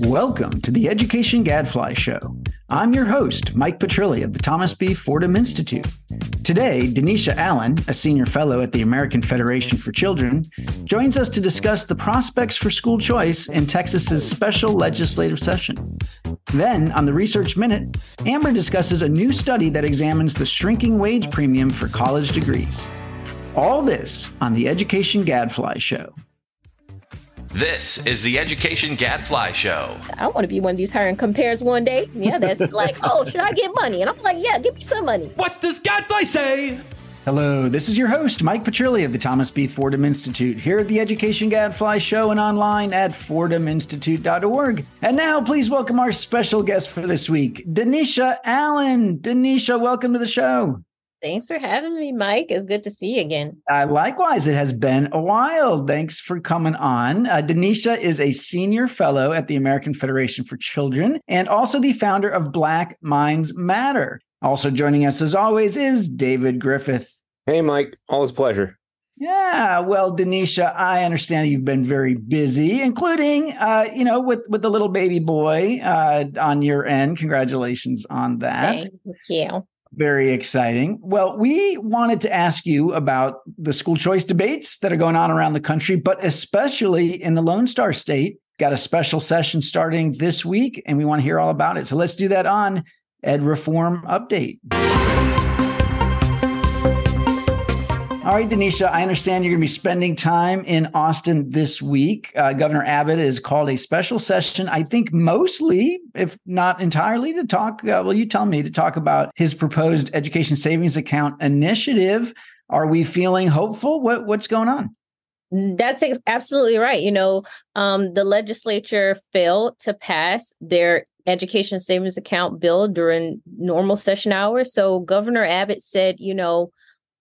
Welcome to the Education Gadfly Show. I'm your host, Mike Petrilli of the Thomas B. Fordham Institute. Today, Denisha Allen, a senior fellow at the American Federation for Children, joins us to discuss the prospects for school choice in Texas's special legislative session. Then, on the Research Minute, Amber discusses a new study that examines the shrinking wage premium for college degrees. All this on the Education Gadfly Show. This is the Education Gadfly Show. I want to be one of these hiring compares one day. Yeah, that's like, oh, should I get money? And I'm like, yeah, give me some money. What does Gadfly say? Hello, this is your host, Mike Petrilli of the Thomas B. Fordham Institute, here at the Education Gadfly Show and online at fordhaminstitute.org. And now, please welcome our special guest for this week, Denisha Allen. Denisha, welcome to the show. Thanks for having me, Mike. It's good to see you again. Uh, likewise, it has been a while. Thanks for coming on. Uh, Denisha is a senior fellow at the American Federation for Children and also the founder of Black Minds Matter. Also joining us, as always, is David Griffith. Hey, Mike. Always pleasure. Yeah, well, Denisha, I understand you've been very busy, including, uh, you know, with with the little baby boy uh, on your end. Congratulations on that. Thank you. Very exciting. Well, we wanted to ask you about the school choice debates that are going on around the country, but especially in the Lone Star State. Got a special session starting this week, and we want to hear all about it. So let's do that on Ed Reform Update. All right, Denisha, I understand you're going to be spending time in Austin this week. Uh, Governor Abbott has called a special session, I think mostly, if not entirely, to talk. Uh, well, you tell me to talk about his proposed education savings account initiative. Are we feeling hopeful? What, what's going on? That's absolutely right. You know, um, the legislature failed to pass their education savings account bill during normal session hours. So Governor Abbott said, you know,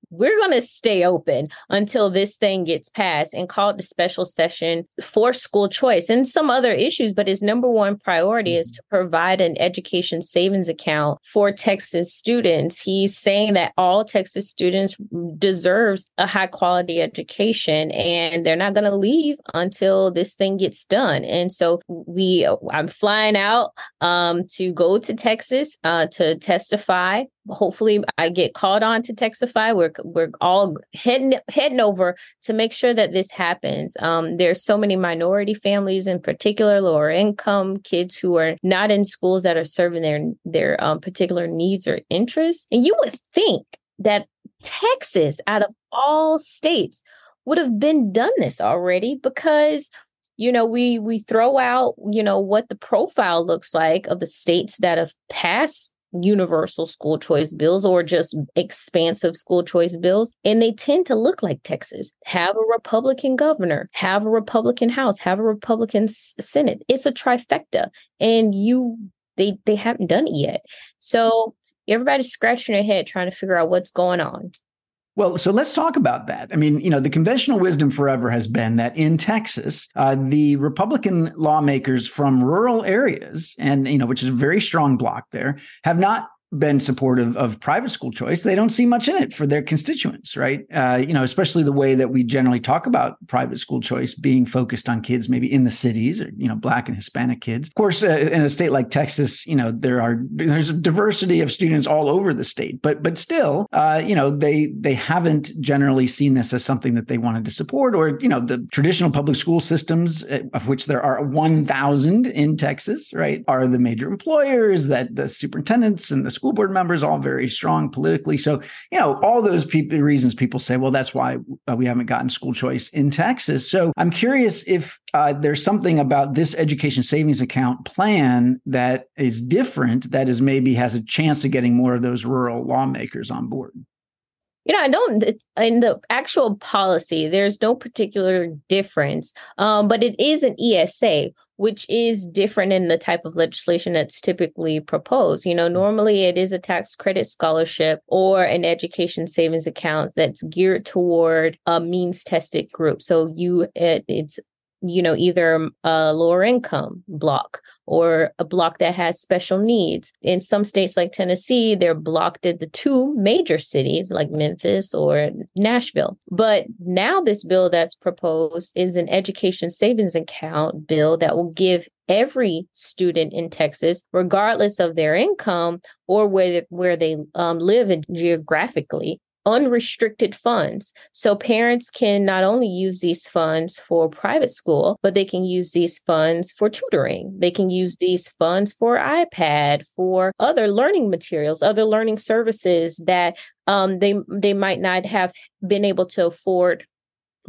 we're going to stay open until this thing gets passed and called the special session for school choice and some other issues. But his number one priority is mm-hmm. to provide an education savings account for Texas students. He's saying that all Texas students deserves a high quality education and they're not going to leave until this thing gets done. And so we, I'm flying out um, to go to Texas uh, to testify hopefully I get called on to testify. We're we're all heading heading over to make sure that this happens. Um, there's so many minority families, in particular, lower income kids who are not in schools that are serving their their um, particular needs or interests. And you would think that Texas, out of all states, would have been done this already because you know we we throw out you know what the profile looks like of the states that have passed universal school choice bills or just expansive school choice bills. And they tend to look like Texas have a Republican governor, have a Republican House, have a Republican Senate. It's a trifecta. And you, they, they haven't done it yet. So everybody's scratching their head trying to figure out what's going on. Well, so let's talk about that. I mean, you know, the conventional wisdom forever has been that in Texas, uh, the Republican lawmakers from rural areas, and, you know, which is a very strong block there, have not been supportive of private school choice. They don't see much in it for their constituents, right? Uh, you know, especially the way that we generally talk about private school choice being focused on kids maybe in the cities or you know black and Hispanic kids. Of course, uh, in a state like Texas, you know there are there's a diversity of students all over the state, but but still, uh, you know they they haven't generally seen this as something that they wanted to support, or you know the traditional public school systems, uh, of which there are 1,000 in Texas, right, are the major employers that the superintendents and the school board members, all very strong politically. So, you know, all those people, reasons people say, well, that's why uh, we haven't gotten school choice in Texas. So I'm curious if uh, there's something about this education savings account plan that is different, that is maybe has a chance of getting more of those rural lawmakers on board. You know, I don't, in the actual policy, there's no particular difference, um, but it is an ESA, which is different in the type of legislation that's typically proposed. You know, normally it is a tax credit scholarship or an education savings account that's geared toward a means tested group. So you, it, it's you know, either a lower income block or a block that has special needs. In some states like Tennessee, they're blocked at the two major cities like Memphis or Nashville. But now this bill that's proposed is an education savings account bill that will give every student in Texas, regardless of their income or where, where they um, live geographically, unrestricted funds. So parents can not only use these funds for private school, but they can use these funds for tutoring. They can use these funds for iPad, for other learning materials, other learning services that um, they they might not have been able to afford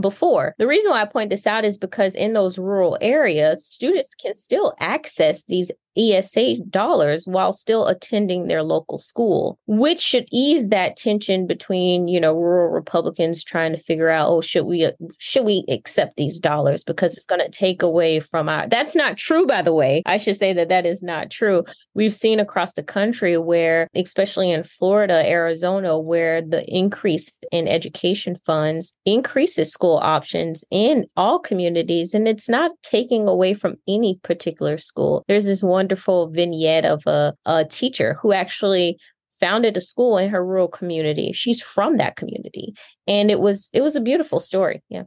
before. The reason why I point this out is because in those rural areas, students can still access these ESA dollars while still attending their local school, which should ease that tension between, you know, rural Republicans trying to figure out, oh, should we should we accept these dollars because it's going to take away from our That's not true by the way. I should say that that is not true. We've seen across the country where especially in Florida, Arizona where the increase in education funds increases school options in all communities and it's not taking away from any particular school. There's this one wonderful vignette of a, a teacher who actually founded a school in her rural community. She's from that community. And it was it was a beautiful story. Yeah.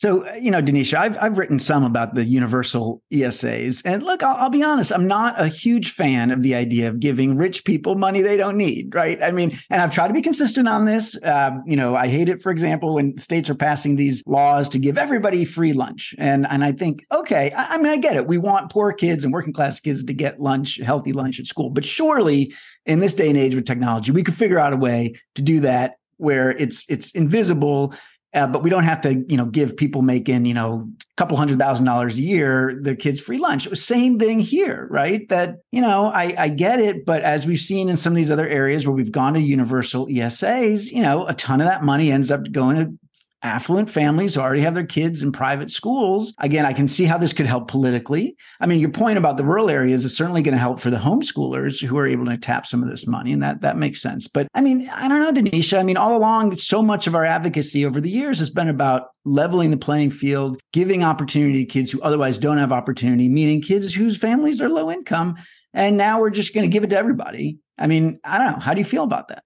So, uh, you know, Denisha, I've, I've written some about the universal ESAs. And look, I'll, I'll, be honest, I'm not a huge fan of the idea of giving rich people money they don't need, right? I mean, and I've tried to be consistent on this. Um, you know, I hate it, for example, when states are passing these laws to give everybody free lunch. And, and I think, okay, I, I mean, I get it. We want poor kids and working class kids to get lunch, healthy lunch at school. But surely in this day and age with technology, we could figure out a way to do that where it's it's invisible uh, but we don't have to, you know, give people making, you know, a couple hundred thousand dollars a year their kids free lunch. Same thing here, right? That, you know, I, I get it, but as we've seen in some of these other areas where we've gone to universal ESAs, you know, a ton of that money ends up going to affluent families who already have their kids in private schools. Again, I can see how this could help politically. I mean, your point about the rural areas is certainly going to help for the homeschoolers who are able to tap some of this money, and that that makes sense. But I mean, I don't know, Denisha. I mean, all along, so much of our advocacy over the years has been about leveling the playing field, giving opportunity to kids who otherwise don't have opportunity, meaning kids whose families are low income. And now we're just going to give it to everybody. I mean, I don't know. How do you feel about that?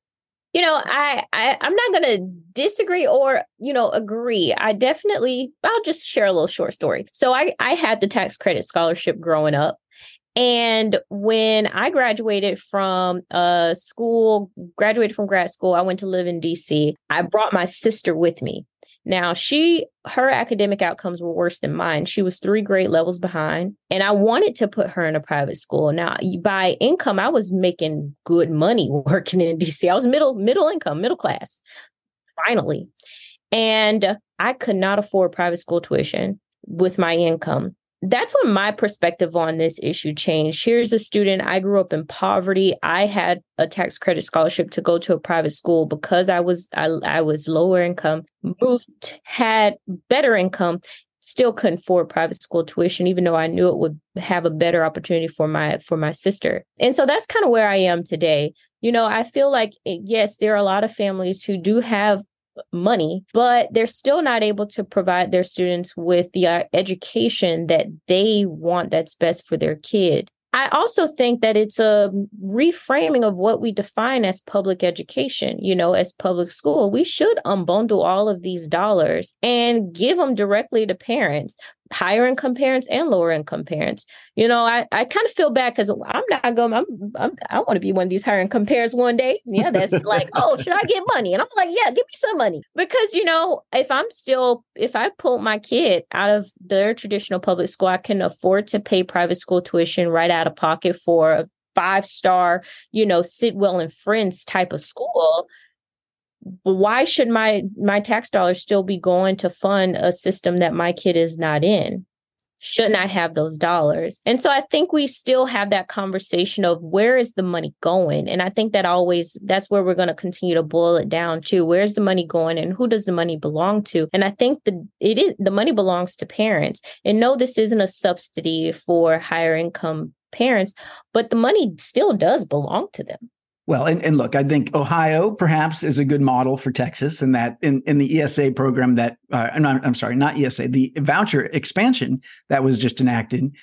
You know I, I i'm not to disagree or you know agree i definitely i'll just share a little short story so i i had the tax credit scholarship growing up and when I graduated from uh, school, graduated from grad school, I went to live in DC. I brought my sister with me. Now, she, her academic outcomes were worse than mine. She was three grade levels behind, and I wanted to put her in a private school. Now, by income, I was making good money working in DC. I was middle, middle income, middle class, finally. And I could not afford private school tuition with my income that's when my perspective on this issue changed. Here's a student, I grew up in poverty. I had a tax credit scholarship to go to a private school because I was I, I was lower income, moved, had better income, still couldn't afford private school tuition, even though I knew it would have a better opportunity for my for my sister. And so that's kind of where I am today. You know, I feel like eh, yes, there are a lot of families who do have money, but they're still not able to provide their students with the uh, education that they want that's best for their kid. I also think that it's a reframing of what we define as public education, you know, as public school. We should unbundle all of these dollars and give them directly to parents higher income parents and lower income parents. You know, I, I kind of feel bad because I'm not going, I'm, I'm I want to be one of these higher income parents one day. Yeah, that's like, oh, should I get money? And I'm like, yeah, give me some money. Because, you know, if I'm still, if I pull my kid out of their traditional public school, I can afford to pay private school tuition right out of pocket for a five star, you know, Sidwell and Friends type of school why should my my tax dollars still be going to fund a system that my kid is not in? Shouldn't i have those dollars? And so i think we still have that conversation of where is the money going? And i think that always that's where we're going to continue to boil it down to where's the money going and who does the money belong to? And i think the it is the money belongs to parents. And no this isn't a subsidy for higher income parents but the money still does belong to them Well, and, and look, I think Ohio perhaps is a good model for Texas, and that in, in the ESA program that uh, I'm, I'm sorry, not ESA, the voucher expansion that was just enacted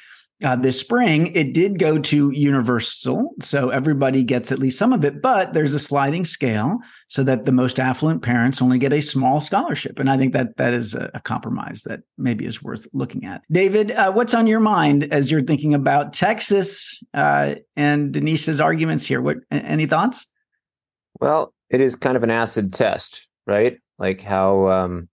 uh, this spring, it did go to universal. So everybody gets at least some of it, but there's a sliding scale so that the most affluent parents only get a small scholarship. And I think that that is a, a compromise that maybe is worth looking at. David, uh, what's on your mind as you're thinking about Texas uh, and Denisha's arguments here? What Any thoughts? Well, it is kind of an acid test, right? Like how um,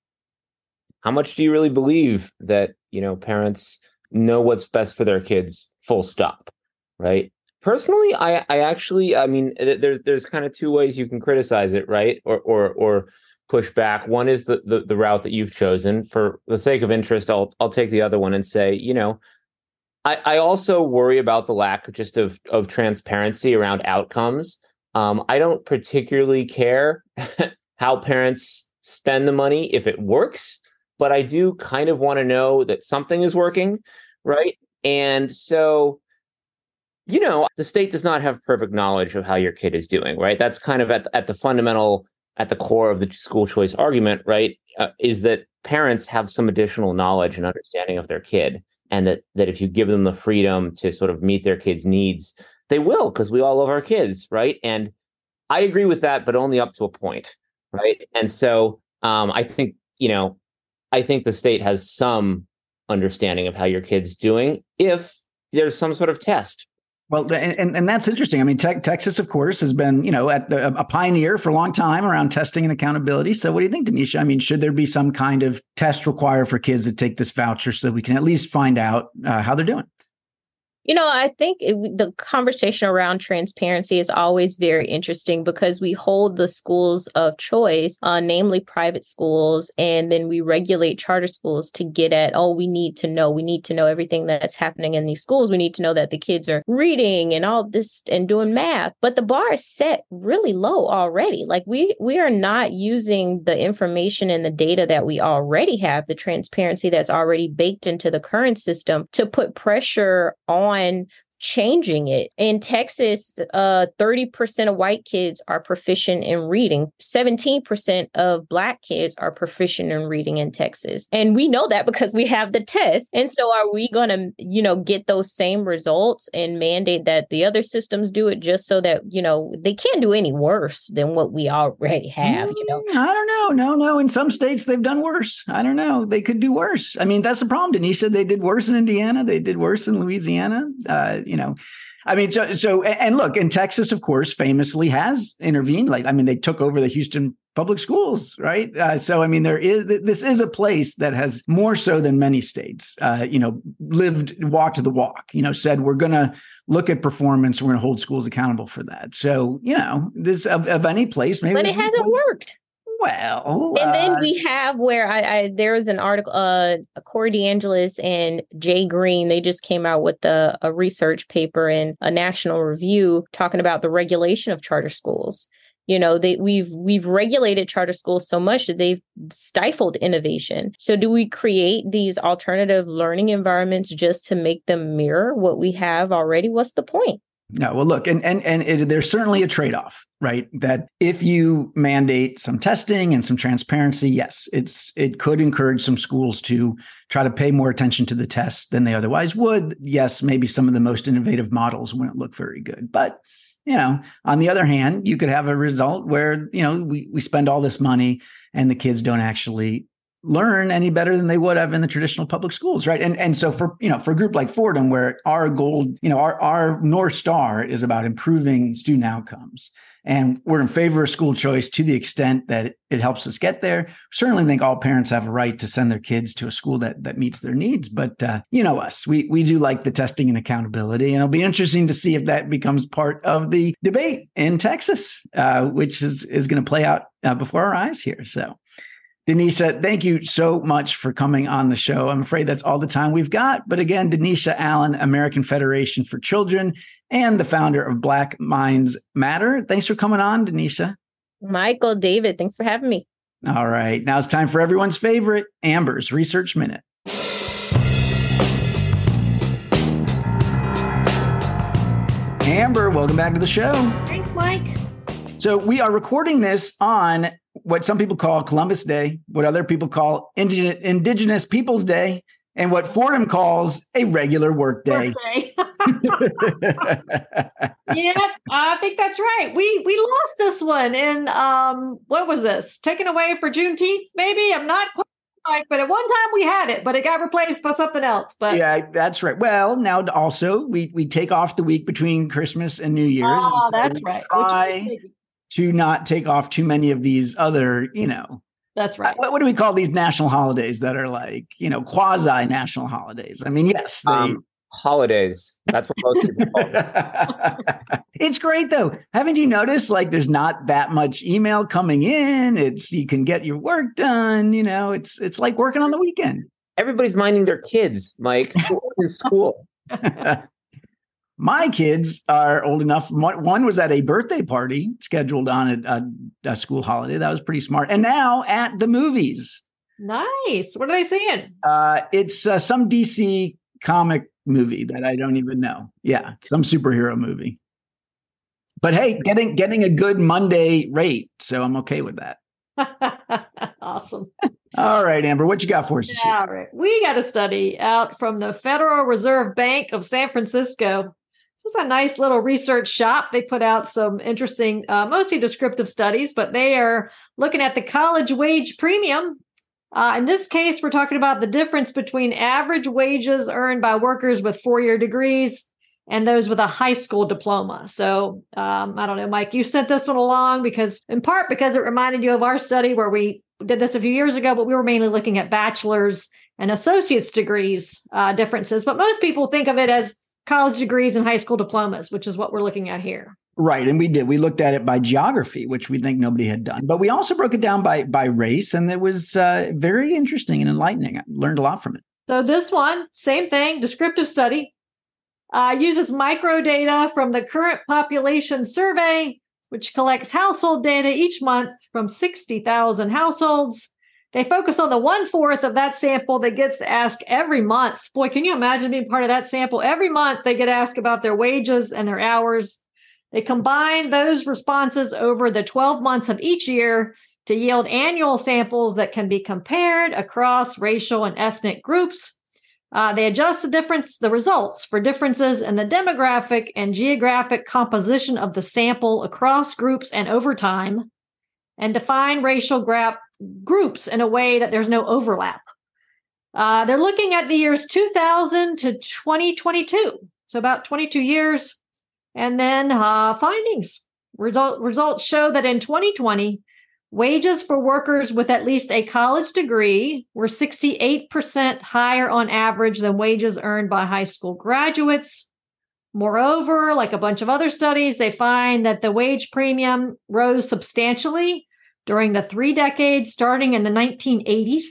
how much do you really believe that you know parents know what's best for their kids full stop right? Personally i i actually i mean there's there's kind of two ways you can criticize it right? Or or or push back. One is the, the the route that you've chosen. For the sake of interest i'll i'll take the other one and say you know i i also worry about the lack just of of transparency around outcomes. Um i don't particularly care how parents spend the money. If it works but I do kind of want to know that something is working, right? And so, you know, the state does not have perfect knowledge of how your kid is doing, right? That's kind of at, at the fundamental, at the core of the school choice argument, right? Uh, is that parents have some additional knowledge and understanding of their kid. And that, that if you give them the freedom to sort of meet their kids' needs, they will, because we all love our kids, right? And I agree with that, but only up to a point, right? And so um, I think, you know, I think the state has some understanding of how your kid's doing if there's some sort of test. Well, and, and that's interesting. I mean, te- Texas, of course, has been you know at the, a pioneer for a long time around testing and accountability. So, what do you think, Denisha? I mean, should there be some kind of test required for kids to take this voucher so we can at least find out uh, how they're doing? You know, I think it, the conversation around transparency is always very interesting because we hold the schools of choice, uh, namely private schools, and then we regulate charter schools to get at, oh, we need to know, we need to know everything that's happening in these schools. We need to know that the kids are reading and all this and doing math. But the bar is set really low already. Like we we are not using the information and the data that we already have, the transparency that's already baked into the current system to put pressure on on changing it. In Texas, uh, 30% of white kids are proficient in reading. 17% of black kids are proficient in reading in Texas. And we know that because we have the test. And so are we going to, you know, get those same results and mandate that the other systems do it just so that, you know, they can't do any worse than what we already have, you know? Mm, I don't know. No, no. In some states, they've done worse. I don't know. They could do worse. I mean, that's the problem, Denisha. They did worse in Indiana. They did worse in Louisiana. Uh, you know, I mean, so so and look, and Texas, of course, famously has intervened. Like, I mean, they took over the Houston public schools, right? Uh, so, I mean, there is this is a place that has more so than many states, uh, you know, lived walked the walk. You know, said we're going to look at performance, we're going to hold schools accountable for that. So, you know, this of, of any place, maybe, but it hasn't worked. Well, and then uh, we have where I, I there was an article, uh, Corey DeAngelis and Jay Greene. They just came out with a, a research paper in a national review talking about the regulation of charter schools. You know, they we've we've regulated charter schools so much that they've stifled innovation. So, do we create these alternative learning environments just to make them mirror what we have already? What's the point? No, well, look, and and and it, there's certainly a trade-off, right? That if you mandate some testing and some transparency, yes, it's it could encourage some schools to try to pay more attention to the tests than they otherwise would. Yes, maybe some of the most innovative models wouldn't look very good, but you know, on the other hand, you could have a result where you know we we spend all this money and the kids don't actually learn any better than they would have in the traditional public schools right? And and so for you know for a group like fordham where our goal you know our our north star is about improving student outcomes and we're in favor of school choice to the extent that it helps us get there. Certainly think all parents have a right to send their kids to a school that that meets their needs but uh, you know us we we do like the testing and accountability and it'll be interesting to see if that becomes part of the debate in texas uh, which is is going to play out uh, before our eyes here so Denisha, thank you so much for coming on the show. I'm afraid that's all the time we've got. But again, Denisha Allen, American Federation for Children, and the founder of Black Minds Matter. Thanks for coming on, Denisha. Michael, David, thanks for having me. All right. Now it's time for everyone's favorite Amber's Research Minute. Amber, welcome back to the show. Thanks, Mike. So we are recording this on what some people call Columbus Day, what other people call Indigenous, Indigenous Peoples Day, and what Fordham calls a regular work day. yeah, I think that's right. We we lost this one in um what was this? Taken away for Juneteenth, maybe? I'm not quite right, but at one time we had it, but it got replaced by something else. But yeah, that's right. Well, now also we we take off the week between Christmas and New Year's. Oh, so that's right. Try to not take off too many of these other, you know, that's right. What, what, do we call these national holidays that are like, you know, quasi national holidays? I mean, yes, they, um, holidays. That's what most people call them. It's great though. Haven't you noticed like there's not that much email coming in? It's you can get your work done, you know, it's it's like working on the weekend. Everybody's minding their kids, Mike, in school. My kids are old enough. One was at a birthday party scheduled on a, a, a school holiday. That was pretty smart. And now at the movies. Nice. What are they seeing? Uh, it's uh, some DC comic movie that I don't even know. Yeah, some superhero movie. But hey, getting getting a good Monday rate, so I'm okay with that. awesome. All right, Amber, what you got for us? All right, we got a study out from the Federal Reserve Bank of San Francisco. This is a nice little research shop. They put out some interesting, uh, mostly descriptive studies, but they are looking at the college wage premium uh, in this case, we're talking about the difference between average wages earned by workers with four year degrees and those with a high school diploma. So um, I don't know, Mike, you sent this one along because, in part, because it reminded you of our study where we did this a few years ago, but we were mainly looking at bachelor's and associate's degrees uh, differences. But most people think of it as college degrees and high school diplomas, which is what we're looking at here. Right, and we did. We looked at it by geography, which we think nobody had done, but we also broke it down by by race, and it was uh, very interesting and enlightening. I learned a lot from it. So this one, same thing, descriptive study, uh, uses micro data from the current population survey, which collects household data each month from sixty thousand households. They focus on the one fourth of that sample that gets asked every month. Boy, can you imagine being part of that sample? Every month they get asked about their wages and their hours they combine those responses over the 12 months of each year to yield annual samples that can be compared across racial and ethnic groups. Uh, they adjust the difference, the results for differences in the demographic and geographic composition of the sample across groups and over time, and define racial gra- groups in a way that there's no overlap. Uh, they're looking at the years 2000 to 2022, so about 22 years. And then uh, findings. Result, results show that in 2020, wages for workers with at least a college degree were 68% higher on average than wages earned by high school graduates. Moreover, like a bunch of other studies, they find that the wage premium rose substantially during the three decades starting in the 1980s,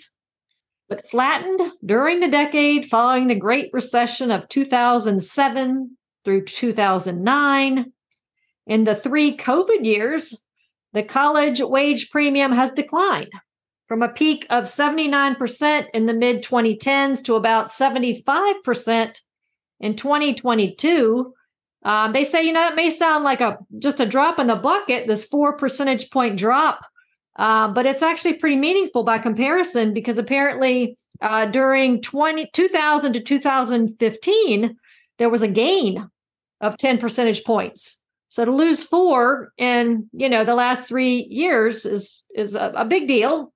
but flattened during the decade following the Great Recession of 2007 through 2009. In the three COVID years, the college wage premium has declined from a peak of 79% in the mid 2010s to about 75% in 2022. Um, they say, you know, that may sound like a just a drop in the bucket, this four percentage point drop, uh, but it's actually pretty meaningful by comparison because apparently uh, during 20, 2000 to 2015, there was a gain of 10 percentage points. So to lose four in, you know, the last three years is is a, a big deal.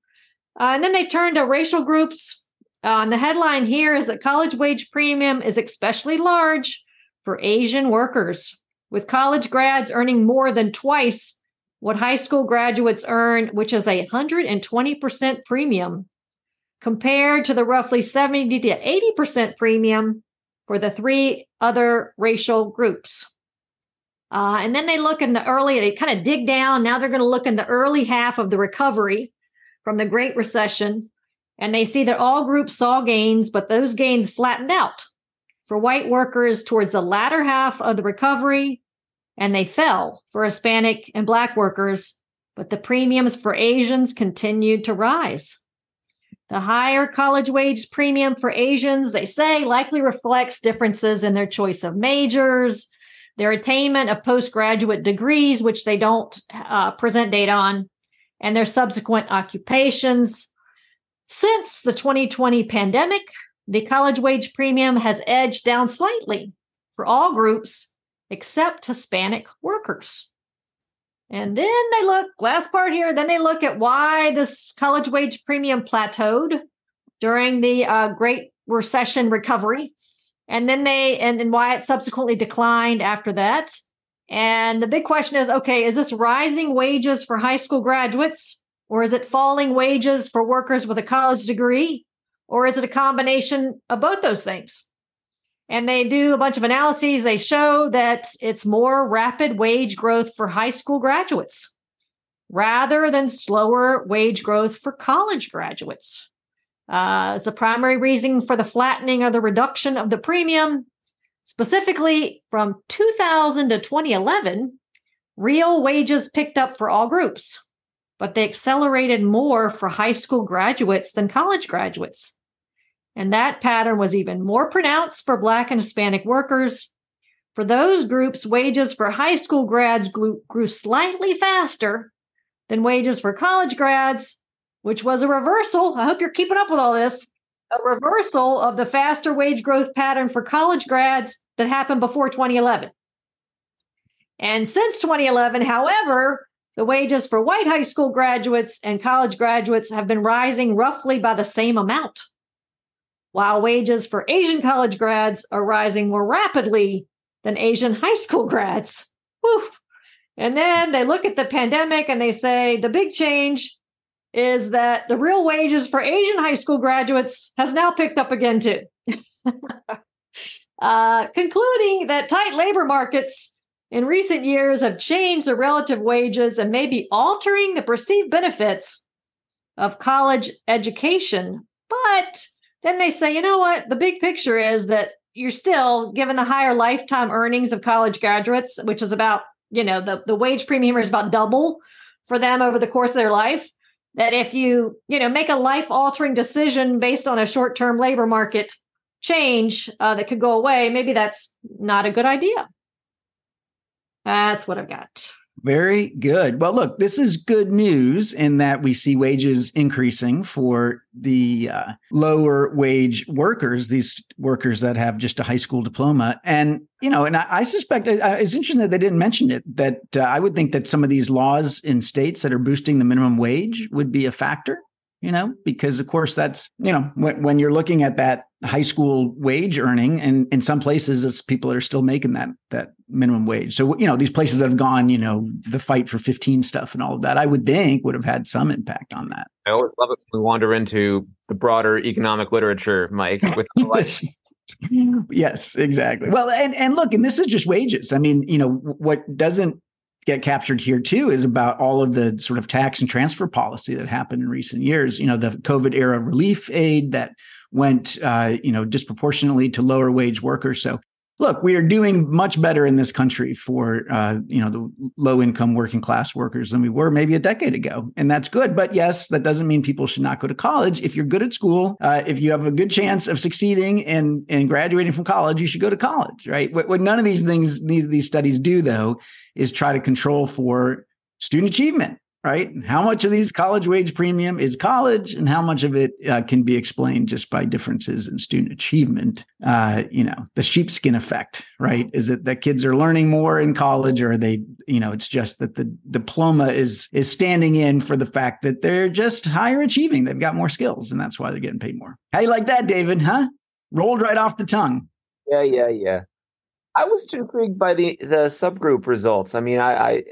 Uh, and then they turn to racial groups. Uh, and the headline here is that college wage premium is especially large for Asian workers, with college grads earning more than twice what high school graduates earn, which is a 120% premium, compared to the roughly 70 to 80% premium for the three other racial groups. Uh, and then they look in the early, they kind of dig down. Now they're going to look in the early half of the recovery from the Great Recession. And they see that all groups saw gains, but those gains flattened out for white workers towards the latter half of the recovery. And they fell for Hispanic and Black workers, but the premiums for Asians continued to rise. The higher college wage premium for Asians, they say, likely reflects differences in their choice of majors, their attainment of postgraduate degrees, which they don't uh, present data on, and their subsequent occupations. Since the 2020 pandemic, the college wage premium has edged down slightly for all groups except Hispanic workers. And then they look, last part here, then they look at why this college wage premium plateaued during the uh, Great Recession recovery. And then they, and, and why it subsequently declined after that. And the big question is okay, is this rising wages for high school graduates, or is it falling wages for workers with a college degree, or is it a combination of both those things? And they do a bunch of analyses. They show that it's more rapid wage growth for high school graduates rather than slower wage growth for college graduates. Uh, it's the primary reason for the flattening or the reduction of the premium. Specifically, from 2000 to 2011, real wages picked up for all groups, but they accelerated more for high school graduates than college graduates. And that pattern was even more pronounced for Black and Hispanic workers. For those groups, wages for high school grads grew, grew slightly faster than wages for college grads, which was a reversal. I hope you're keeping up with all this. A reversal of the faster wage growth pattern for college grads that happened before 2011. And since 2011, however, the wages for white high school graduates and college graduates have been rising roughly by the same amount while wages for Asian college grads are rising more rapidly than Asian high school grads. And then they look at the pandemic and they say the big change is that the real wages for Asian high school graduates has now picked up again too. uh, concluding that tight labor markets in recent years have changed the relative wages and may be altering the perceived benefits of college education. But then they say, you know what? The big picture is that you're still given the higher lifetime earnings of college graduates, which is about, you know, the, the wage premium is about double for them over the course of their life. That if you, you know, make a life altering decision based on a short term labor market change uh, that could go away, maybe that's not a good idea. That's what I've got. Very good. Well, look, this is good news in that we see wages increasing for the uh, lower wage workers, these workers that have just a high school diploma. And, you know, and I, I suspect it's interesting that they didn't mention it, that uh, I would think that some of these laws in states that are boosting the minimum wage would be a factor you know, because of course that's, you know, when, when you're looking at that high school wage earning and in some places it's people that are still making that that minimum wage. So, you know, these places that have gone, you know, the fight for 15 stuff and all of that, I would think would have had some impact on that. I always love it when we wander into the broader economic literature, Mike. With yes, exactly. Well, and and look, and this is just wages. I mean, you know, what doesn't get captured here too is about all of the sort of tax and transfer policy that happened in recent years. You know, the COVID era relief aid that went, uh, you know, disproportionately to lower wage workers. So, look, we are doing much better in this country for, uh, you know, the low income working class workers than we were maybe a decade ago, and that's good. But yes, that doesn't mean people should not go to college. If you're good at school, uh, if you have a good chance of succeeding and and graduating from college, you should go to college, right? What, what none of these things these these studies do though is try to control for student achievement right? How much of these college wage premium is college, and how much of it uh, can be explained just by differences in student achievement? Uh, you know, the sheepskin effect, right? Is it that kids are learning more in college, or they, you know, it's just that the diploma is is standing in for the fact that they're just higher achieving, they've got more skills, and that's why they're getting paid more. How you like that, David? Huh? Rolled right off the tongue. Yeah, yeah, yeah. I was intrigued by the the subgroup results. I mean, I I,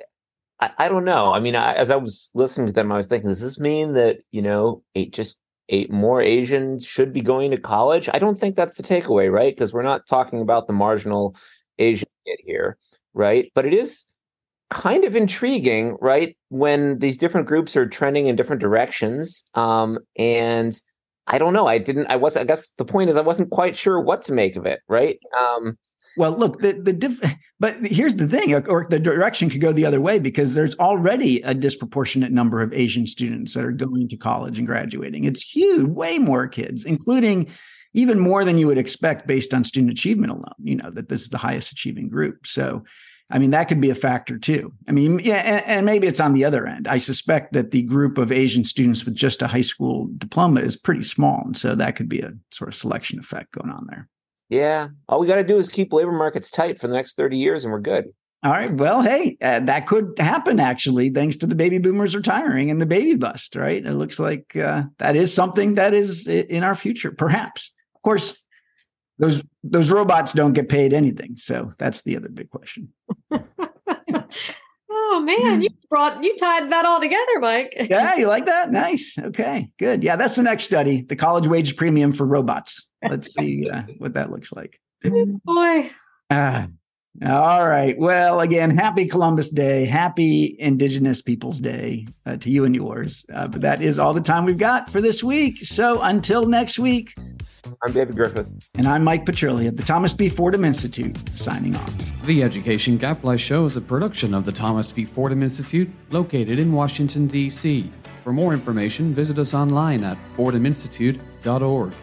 I don't know. I mean, I, as I was listening to them, I was thinking, does this mean that you know, eight just eight more Asians should be going to college? I don't think that's the takeaway, right? Because we're not talking about the marginal Asian kid here, right? But it is kind of intriguing, right? When these different groups are trending in different directions, um, and I don't know. I didn't. I was. I guess the point is, I wasn't quite sure what to make of it, right? Um, well, look, the the diff- but here's the thing, or the direction could go the other way because there's already a disproportionate number of Asian students that are going to college and graduating. It's huge, way more kids, including even more than you would expect based on student achievement alone, you know, that this is the highest achieving group. So, I mean, that could be a factor too. I mean, yeah, and, and, maybe it's on the other end. I suspect that the group of Asian students with just a high school diploma is pretty small. And so that could be a sort of selection effect going on there. Yeah. All we got to do is keep labor markets tight for the next 30 years and we're good. All right. Well, hey, uh, that could happen actually, thanks to the baby boomers retiring and the baby bust, right? It looks like uh, that is something that is in our future, perhaps. Of course, those those robots don't get paid anything, so that's the other big question. Oh man, you brought you tied that all together, Mike. yeah, you like that? Nice. Okay, good. Yeah, that's the next study: the college wage premium for robots. Let's see uh, what that looks like. Boy. Ah, all right. Well, again, happy Columbus Day. Happy Indigenous Peoples Day uh, to you and yours. Uh, but that is all the time we've got for this week. So until next week, I'm David Griffith. And I'm Mike Petrilli at the Thomas B. Fordham Institute, signing off. The Education Gadfly Show is a production of the Thomas B. Fordham Institute, located in Washington, D.C. For more information, visit us online at fordhaminstitute.org.